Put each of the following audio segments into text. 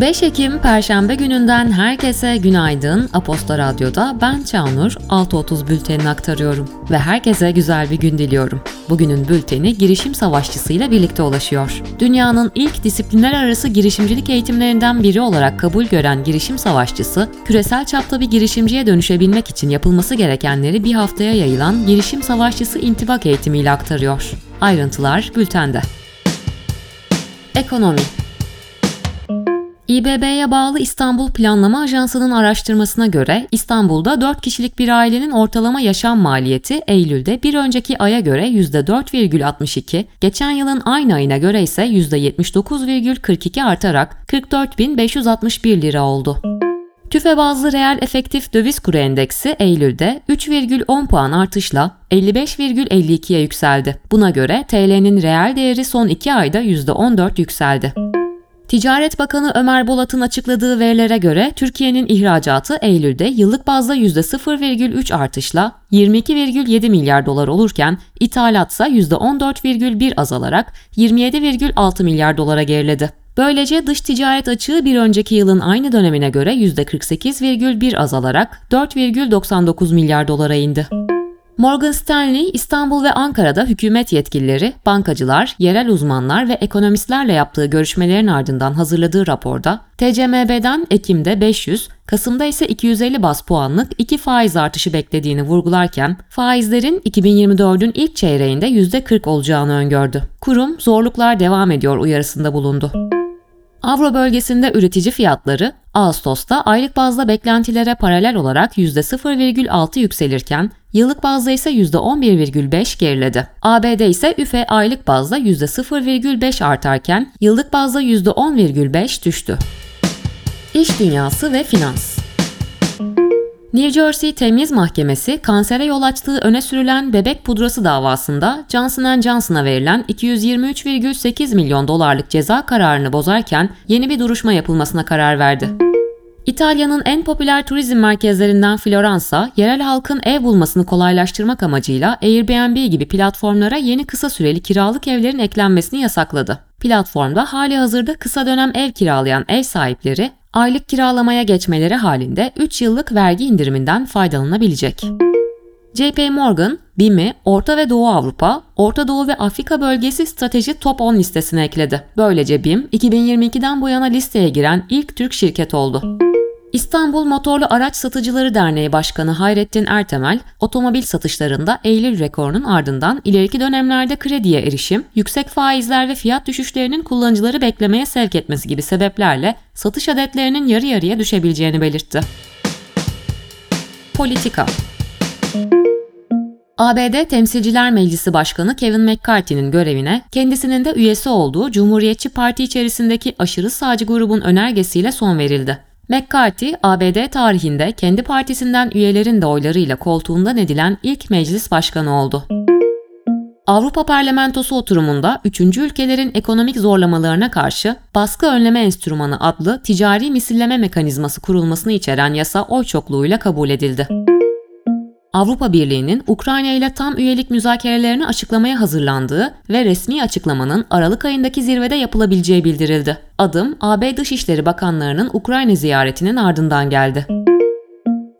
5 Ekim Perşembe gününden herkese günaydın. Aposta Radyo'da ben Çağnur 6.30 bültenini aktarıyorum ve herkese güzel bir gün diliyorum. Bugünün bülteni girişim savaşçısıyla birlikte ulaşıyor. Dünyanın ilk disiplinler arası girişimcilik eğitimlerinden biri olarak kabul gören girişim savaşçısı, küresel çapta bir girişimciye dönüşebilmek için yapılması gerekenleri bir haftaya yayılan girişim savaşçısı intibak eğitimiyle aktarıyor. Ayrıntılar bültende. Ekonomi İBB'ye bağlı İstanbul Planlama Ajansı'nın araştırmasına göre İstanbul'da 4 kişilik bir ailenin ortalama yaşam maliyeti Eylül'de bir önceki aya göre %4,62, geçen yılın aynı ayına göre ise %79,42 artarak 44.561 lira oldu. TÜFE bazlı reel efektif döviz kuru endeksi Eylül'de 3,10 puan artışla 55,52'ye yükseldi. Buna göre TL'nin reel değeri son 2 ayda %14 yükseldi. Ticaret Bakanı Ömer Bolat'ın açıkladığı verilere göre Türkiye'nin ihracatı Eylül'de yıllık bazda %0,3 artışla 22,7 milyar dolar olurken ithalatsa %14,1 azalarak 27,6 milyar dolara geriledi. Böylece dış ticaret açığı bir önceki yılın aynı dönemine göre %48,1 azalarak 4,99 milyar dolara indi. Morgan Stanley, İstanbul ve Ankara'da hükümet yetkilileri, bankacılar, yerel uzmanlar ve ekonomistlerle yaptığı görüşmelerin ardından hazırladığı raporda, TCMB'den Ekim'de 500, Kasım'da ise 250 bas puanlık iki faiz artışı beklediğini vurgularken, faizlerin 2024'ün ilk çeyreğinde %40 olacağını öngördü. Kurum, zorluklar devam ediyor uyarısında bulundu. Avro bölgesinde üretici fiyatları Ağustos'ta aylık bazda beklentilere paralel olarak %0,6 yükselirken yıllık bazda ise %11,5 geriledi. ABD ise üfe aylık bazda %0,5 artarken yıllık bazda %10,5 düştü. İş dünyası ve finans New Jersey Temiz Mahkemesi kansere yol açtığı öne sürülen bebek pudrası davasında Johnson Johnson'a verilen 223,8 milyon dolarlık ceza kararını bozarken yeni bir duruşma yapılmasına karar verdi. İtalya'nın en popüler turizm merkezlerinden Floransa, yerel halkın ev bulmasını kolaylaştırmak amacıyla Airbnb gibi platformlara yeni kısa süreli kiralık evlerin eklenmesini yasakladı. Platformda hali hazırda kısa dönem ev kiralayan ev sahipleri aylık kiralamaya geçmeleri halinde 3 yıllık vergi indiriminden faydalanabilecek. JP Morgan, BİM'i Orta ve Doğu Avrupa, Orta Doğu ve Afrika bölgesi strateji top 10 listesine ekledi. Böylece BİM, 2022'den bu yana listeye giren ilk Türk şirket oldu. İstanbul Motorlu Araç Satıcıları Derneği Başkanı Hayrettin Ertemel, otomobil satışlarında Eylül rekorunun ardından ileriki dönemlerde krediye erişim, yüksek faizler ve fiyat düşüşlerinin kullanıcıları beklemeye sevk etmesi gibi sebeplerle satış adetlerinin yarı yarıya düşebileceğini belirtti. Politika ABD Temsilciler Meclisi Başkanı Kevin McCarthy'nin görevine kendisinin de üyesi olduğu Cumhuriyetçi Parti içerisindeki aşırı sağcı grubun önergesiyle son verildi. McCarthy, ABD tarihinde kendi partisinden üyelerin de oylarıyla koltuğundan edilen ilk meclis başkanı oldu. Avrupa Parlamentosu oturumunda üçüncü ülkelerin ekonomik zorlamalarına karşı baskı önleme enstrümanı adlı ticari misilleme mekanizması kurulmasını içeren yasa oy çokluğuyla kabul edildi. Avrupa Birliği'nin Ukrayna ile tam üyelik müzakerelerini açıklamaya hazırlandığı ve resmi açıklamanın Aralık ayındaki zirvede yapılabileceği bildirildi. Adım AB Dışişleri Bakanlarının Ukrayna ziyaretinin ardından geldi.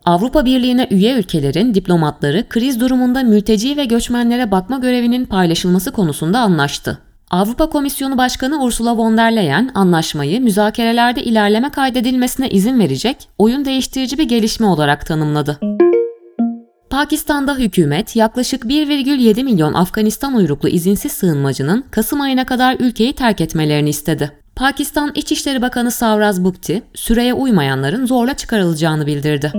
Avrupa Birliği'ne üye ülkelerin diplomatları kriz durumunda mülteci ve göçmenlere bakma görevinin paylaşılması konusunda anlaştı. Avrupa Komisyonu Başkanı Ursula von der Leyen anlaşmayı müzakerelerde ilerleme kaydedilmesine izin verecek, oyun değiştirici bir gelişme olarak tanımladı. Pakistan'da hükümet yaklaşık 1,7 milyon Afganistan uyruklu izinsiz sığınmacının Kasım ayına kadar ülkeyi terk etmelerini istedi. Pakistan İçişleri Bakanı Savraz Bukti, süreye uymayanların zorla çıkarılacağını bildirdi.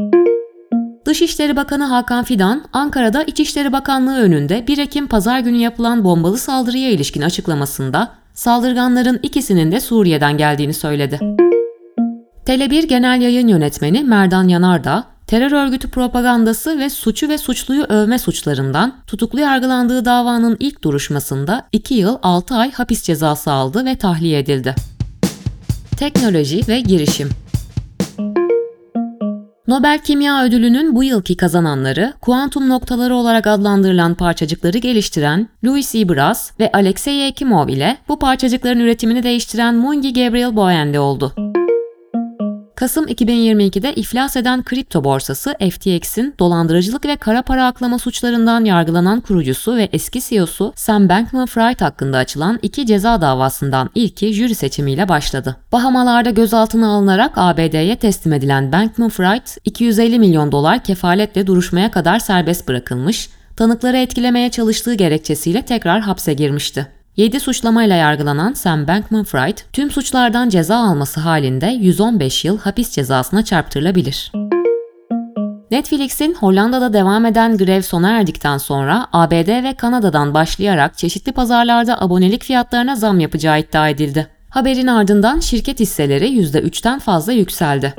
Dışişleri Bakanı Hakan Fidan, Ankara'da İçişleri Bakanlığı önünde 1 Ekim pazar günü yapılan bombalı saldırıya ilişkin açıklamasında saldırganların ikisinin de Suriye'den geldiğini söyledi. Tele1 Genel Yayın Yönetmeni Merdan Yanardağ, terör örgütü propagandası ve suçu ve suçluyu övme suçlarından tutuklu yargılandığı davanın ilk duruşmasında 2 yıl 6 ay hapis cezası aldı ve tahliye edildi. Teknoloji ve girişim Nobel Kimya Ödülü'nün bu yılki kazananları, kuantum noktaları olarak adlandırılan parçacıkları geliştiren Louis E. Brass ve Alexey Ekimov ile bu parçacıkların üretimini değiştiren Mungi Gabriel Boyendi oldu. Kasım 2022'de iflas eden kripto borsası FTX'in dolandırıcılık ve kara para aklama suçlarından yargılanan kurucusu ve eski CEO'su Sam Bankman-Fried hakkında açılan iki ceza davasından ilki jüri seçimiyle başladı. Bahamalarda gözaltına alınarak ABD'ye teslim edilen Bankman-Fried, 250 milyon dolar kefaletle duruşmaya kadar serbest bırakılmış, tanıkları etkilemeye çalıştığı gerekçesiyle tekrar hapse girmişti. 7 suçlamayla yargılanan Sam Bankman-Fried, tüm suçlardan ceza alması halinde 115 yıl hapis cezasına çarptırılabilir. Netflix'in Hollanda'da devam eden grev sona erdikten sonra ABD ve Kanada'dan başlayarak çeşitli pazarlarda abonelik fiyatlarına zam yapacağı iddia edildi. Haberin ardından şirket hisseleri %3'ten fazla yükseldi.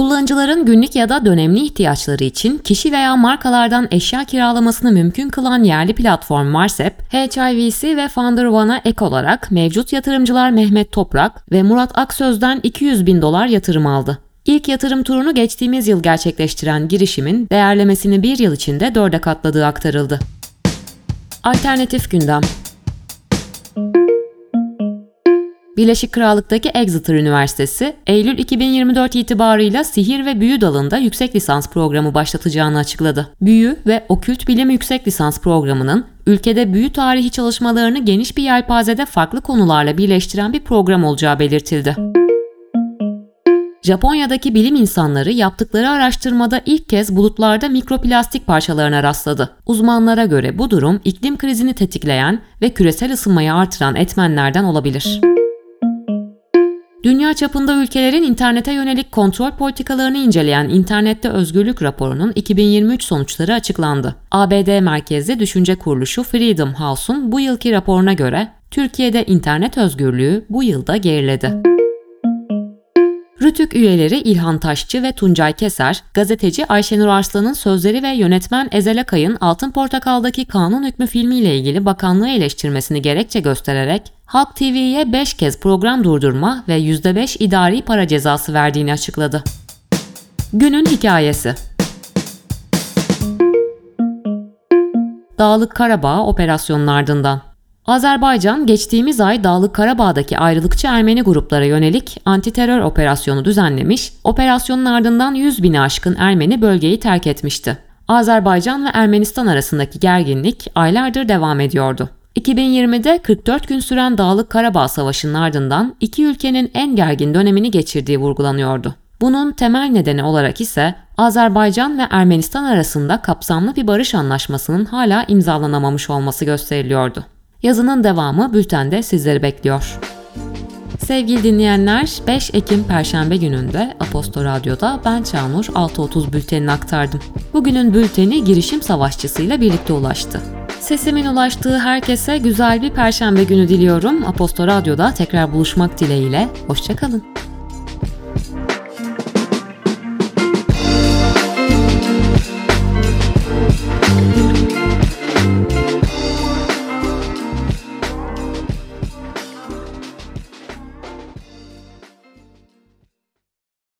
Kullanıcıların günlük ya da dönemli ihtiyaçları için kişi veya markalardan eşya kiralamasını mümkün kılan yerli platform Marsep, HIVC ve Founder One'a ek olarak mevcut yatırımcılar Mehmet Toprak ve Murat Aksöz'den 200 bin dolar yatırım aldı. İlk yatırım turunu geçtiğimiz yıl gerçekleştiren girişimin değerlemesini bir yıl içinde dörde katladığı aktarıldı. Alternatif gündem Birleşik Krallık'taki Exeter Üniversitesi, Eylül 2024 itibarıyla sihir ve büyü dalında yüksek lisans programı başlatacağını açıkladı. Büyü ve okült bilim yüksek lisans programının ülkede büyü tarihi çalışmalarını geniş bir yelpazede farklı konularla birleştiren bir program olacağı belirtildi. Japonya'daki bilim insanları yaptıkları araştırmada ilk kez bulutlarda mikroplastik parçalarına rastladı. Uzmanlara göre bu durum iklim krizini tetikleyen ve küresel ısınmayı artıran etmenlerden olabilir. Dünya çapında ülkelerin internete yönelik kontrol politikalarını inceleyen İnternette Özgürlük raporunun 2023 sonuçları açıklandı. ABD merkezli düşünce kuruluşu Freedom House'un bu yılki raporuna göre Türkiye'de internet özgürlüğü bu yılda geriledi. Rütük üyeleri İlhan Taşçı ve Tuncay Keser, gazeteci Ayşenur Arslan'ın sözleri ve yönetmen Ezel Akay'ın Altın Portakal'daki kanun hükmü filmiyle ilgili bakanlığı eleştirmesini gerekçe göstererek Halk TV'ye 5 kez program durdurma ve %5 idari para cezası verdiğini açıkladı. Günün hikayesi Dağlık Karabağ operasyonlarından Azerbaycan geçtiğimiz ay Dağlık Karabağ'daki ayrılıkçı Ermeni gruplara yönelik antiterör operasyonu düzenlemiş, operasyonun ardından 100 bini aşkın Ermeni bölgeyi terk etmişti. Azerbaycan ve Ermenistan arasındaki gerginlik aylardır devam ediyordu. 2020'de 44 gün süren Dağlık Karabağ Savaşı'nın ardından iki ülkenin en gergin dönemini geçirdiği vurgulanıyordu. Bunun temel nedeni olarak ise Azerbaycan ve Ermenistan arasında kapsamlı bir barış anlaşmasının hala imzalanamamış olması gösteriliyordu. Yazının devamı bültende sizleri bekliyor. Sevgili dinleyenler, 5 Ekim Perşembe gününde Aposto Radyo'da ben Çağnur 6.30 bültenini aktardım. Bugünün bülteni girişim savaşçısıyla birlikte ulaştı. Sesimin ulaştığı herkese güzel bir perşembe günü diliyorum. Aposto Radyo'da tekrar buluşmak dileğiyle. Hoşçakalın.